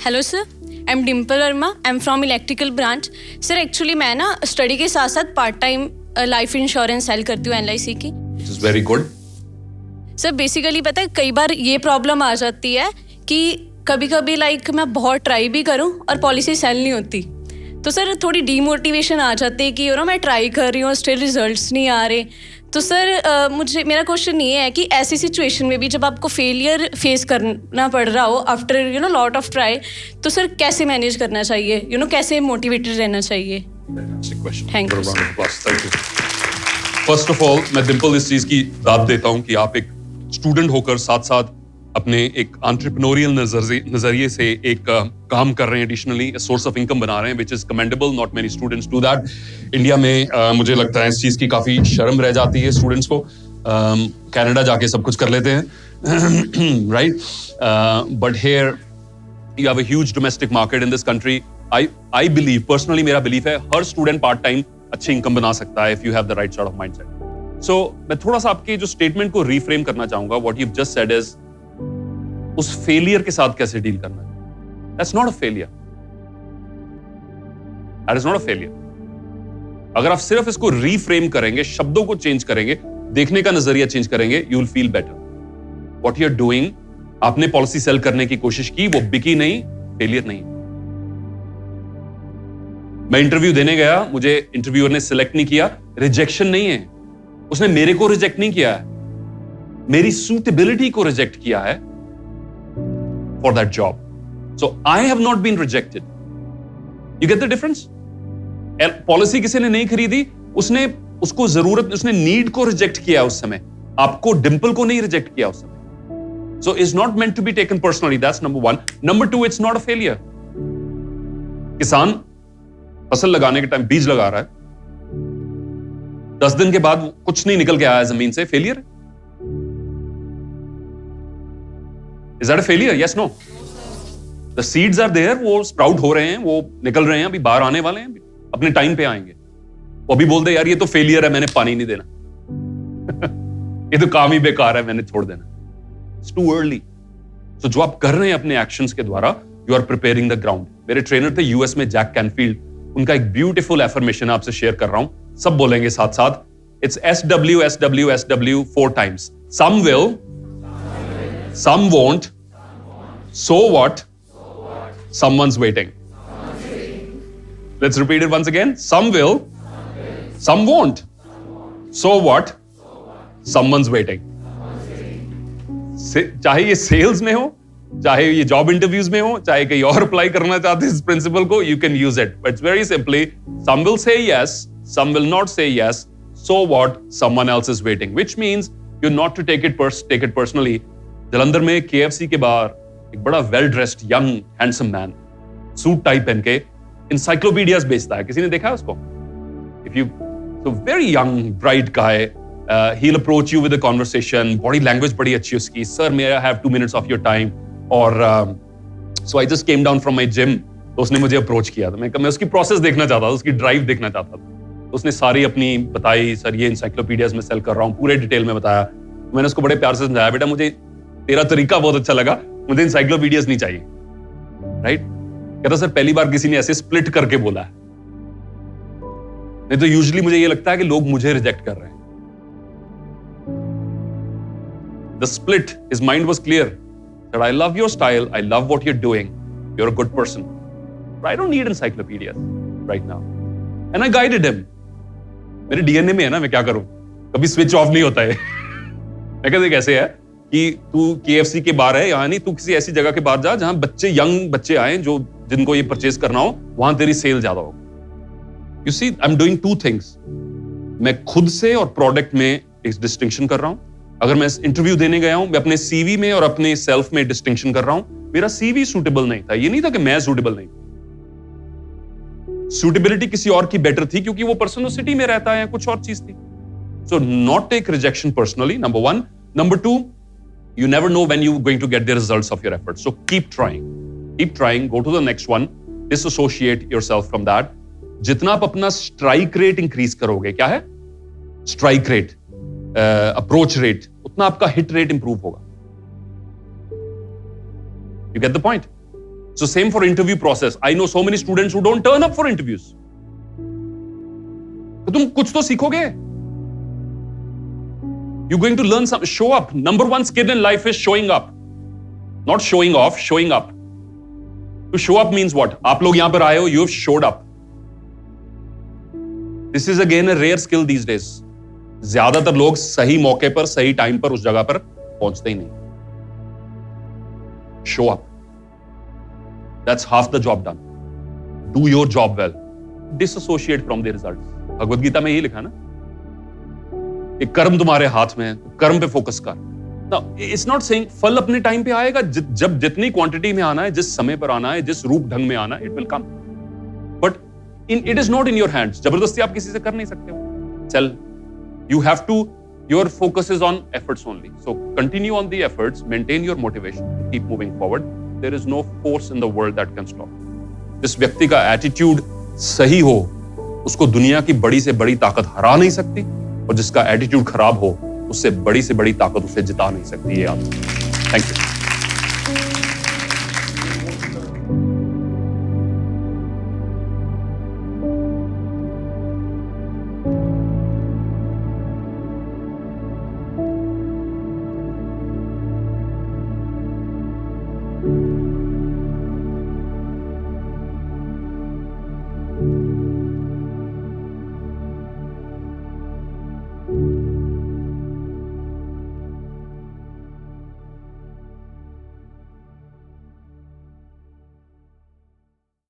Hello sir I am Dimple Verma I am from electrical branch sir actually मैं ना study के साथ साथ part time life insurance sell करती हूँ एल की। वेरी गुड सर बेसिकली पता है कई बार ये प्रॉब्लम आ जाती है कि कभी कभी लाइक मैं बहुत ट्राई भी करूँ और पॉलिसी सेल नहीं होती। तो सर थोड़ी डीमोटिवेशन आ जाती है कि यू नो मैं ट्राई कर रही हूँ स्टिल रिजल्ट्स नहीं आ रहे। तो सर आ, मुझे मेरा क्वेश्चन ये है कि ऐसी सिचुएशन में भी जब आपको फेलियर फेस करना पड़ रहा हो after you know lot of try तो सर कैसे मैनेज करना चाहिए? यू you नो know, कैसे मोटिवेटेड रहना चाहिए? Thank you first of all मैं डिम्पल इस चीज़ की दाद देता हूँ कि आप एक स्टूडेंट होकर साथ साथ अपने एक एंटरप्रेन्योरियल नज़रिए से एक काम कर रहे हैं एडिशनली सोर्स ऑफ़ इनकम बना रहे हैं which is commendable not many students do that India में uh, मुझे लगता है इस चीज़ की काफ़ी शर्म रह जाती है स्टूडेंट्स को। कनाडा um, जाके सब कुछ कर लेते हैं। Right but here you have huge domestic market in this country I I believe personally मेरा बिलीफ है हर स्टूडेंट पार्ट टाइम अच्छी इनकम बना सकता है if you have the right sort of mindset so मैं थोड़ा सा आपके जो स्टेटमेंट को रिफ्रेम करना चाहूँगा what you just said is उस फेलियर के साथ कैसे डील करना है? That's not a failure that is not a failure अगर आप सिर्फ़ इसको रीफ्रेम करेंगे, शब्दों को चेंज करेंगे, देखने का नज़रिया चेंज करेंगे you will feel better what you're doing आपने पॉलिसी सेल करने की कोशिश की, वो बिकी नहीं फेलियर नहीं. मैं इंटरव्यू देने गया, मुझे इंटरव्यूअर ने सिलेक्ट नहीं किया रिजेक्शन नहीं है. उसने मेरे को रिजेक्ट नहीं किया है. मेरी सूटेबिलिटी को रिजेक्ट किया है. For that job. So, I have not been rejected. You get the difference? Policy किसी ने नहीं खरीदी, उसने, उसको ज़रूरत, उसने नीड को रिजेक्ट किया उस समय। आपको डिंपल को नहीं रिजेक्ट किया उस समय। So is not meant to be taken personally that's number one number two it's not a failure किसान, फ़सल लगाने के टाइम बीज लगा रहा है। दस दिन के बाद कुछ नहीं निकल के आया ज़मीन से। फेलियर है। Is that a failure yes no the seeds are there वो स्प्राउट हो रहे हैं, वो निकल रहे हैं, अभी बाहर आने वाले हैं, अपने टाइम पे आएँगे। वो अभी बोल दे यार, ये तो फेलियर है, मैंने पानी नहीं देना। ये तो काम ही बेकार है, मैंने छोड़ देना। इट्स टू अर्ली सो जो आप कर रहे हैं अपने एक्शंस के द्वारा you are preparing the ground मेरे ट्रेनर थे यूएस में जैक कैनफील्ड उनका एक ब्यूटीफुल एफर्मेशन आपसे शेयर कर रहा हूँ। सब बोलेंगे साथ साथ it's S W S W S W four times some will Some won't. So what? Someone's waiting. Let's repeat it once again. Some will. Some won't. So what? Someone's waiting. चाहे ये sales में हो, चाहे ये job interviews में हो, चाहे कहीं और अप्लाई करना चाहते हैं इस प्रिंसिपल को you can use it but very simply some will say yes some will not say yes so what someone else is waiting which means you not to take it take it personally Jalandhar में के के बाहर एक बड़ा well dressed young handsome man suit type पहन के इंसाइक्लोपीडियाज बेचता है। किसी ने देखा है उसको? If you so very young bright guy he approach you with a conversation body language बड़ी अच्छी उसकी sir may I have two minutes of your time और so I just came down from my gym तो उसने मुझे approach किया। था मैं मैं उसकी प्रोसेस देखना चाहता था, उसकी ड्राइव देखना चाहता था। तो उसने सारी अपनी बताई सर ये इंसाइक्लोपीडियाज में सेल कर रहा हूँ, पूरे डिटेल में बताया। मैंने उसको बड़े प्यार से समझाया, बेटा, मुझे तेरा तरीका बहुत अच्छा लगा मुझे इंसाइक्लोपीडियाज नहीं चाहिए। राइट कहता सर पहली बार किसी ने ऐसे स्प्लिट करके बोला है। नहीं तो यूजली मुझे ये लगता है कि लोग मुझे रिजेक्ट कर रहे हैं। The split his mind was clear love your style, I love what you're doing, you're a good person. But I don't need encyclopedias right now. And I guided him. मेरे डीएनए में है ना मैं क्या करूँ? कभी स्विच ऑफ़ नहीं होता है। मैं कहते कैसे है? कि तू के एफ़ सी के बाहर है, यहाँ नहीं, तू किसी ऐसी जगह के बाहर जा जहाँ बच्चे यंग बच्चे आए जो जिनको ये परचेज करना हो, वहाँ तेरी सेल ज़्यादा हो। You see I am doing two things मैं खुद से और प्रोडक्ट में एक डिस्टिंक्शन कर रहा हूँ। अगर मैं इंटरव्यू देने गया हूँ, मैं अपने सीवी में और अपने सेल्फ में डिस्टिंक्शन कर रहा हूँ। मेरा सीवी सुटेबल नहीं था। ये नहीं था कि मैं सुटेबल नहीं सुटेबिलिटी किसी और की बेटर थी क्योंकि वो पर्सन सिटी में रहता है, कुछ और चीज़ थी। So not take rejection personally number one number two you never know when you're going to get the results of your efforts. So keep trying. Keep trying. Go to the next one. Disassociate yourself from that. जितना आप अपना strike rate increase करोगे क्या है strike rate approach rate उतना आपका hit rate improve होगा you get the point same for interview process. I know so many students who don't turn up for interviews. तो तुम कुछ तो सीखोगे You're going to learn some. Show up. Number one skill in life is showing up. Not showing off, showing up. To show up means what? आप लोग यहाँ पर आए हो, you have showed up. This is again a rare skill these days. ज़्यादातर लोग सही मौके पर सही टाइम पर उस जगह पर पहुँचते ही नहीं show up that's half the job done do your job well dissociate from the result Bhagavad Gita में यही लिखा ना एक कर्म तुम्हारे हाथ में है कर्म पे फोकस कर। इट्स नॉट सेइंग फल अपने टाइम पे आएगा ज, जब जितनी क्वांटिटी में आना है जिस समय पर आना है जिस रूप ढंग में आना it will come but in it is not in your hands ज़बरदस्ती आप किसी से कर नहीं सकते हो। चल you have to your focus is on efforts only. So continue on the efforts maintain your motivation keep moving forward. There is no force in the world that can stop. जिस व्यक्ति का एटीट्यूड सही हो उसको दुनिया की बड़ी से बड़ी ताकत हरा नहीं सकती। और जिसका एटीट्यूड खराब हो, उससे बड़ी से बड़ी ताकत उसे जिता नहीं सकती है आप। Thank you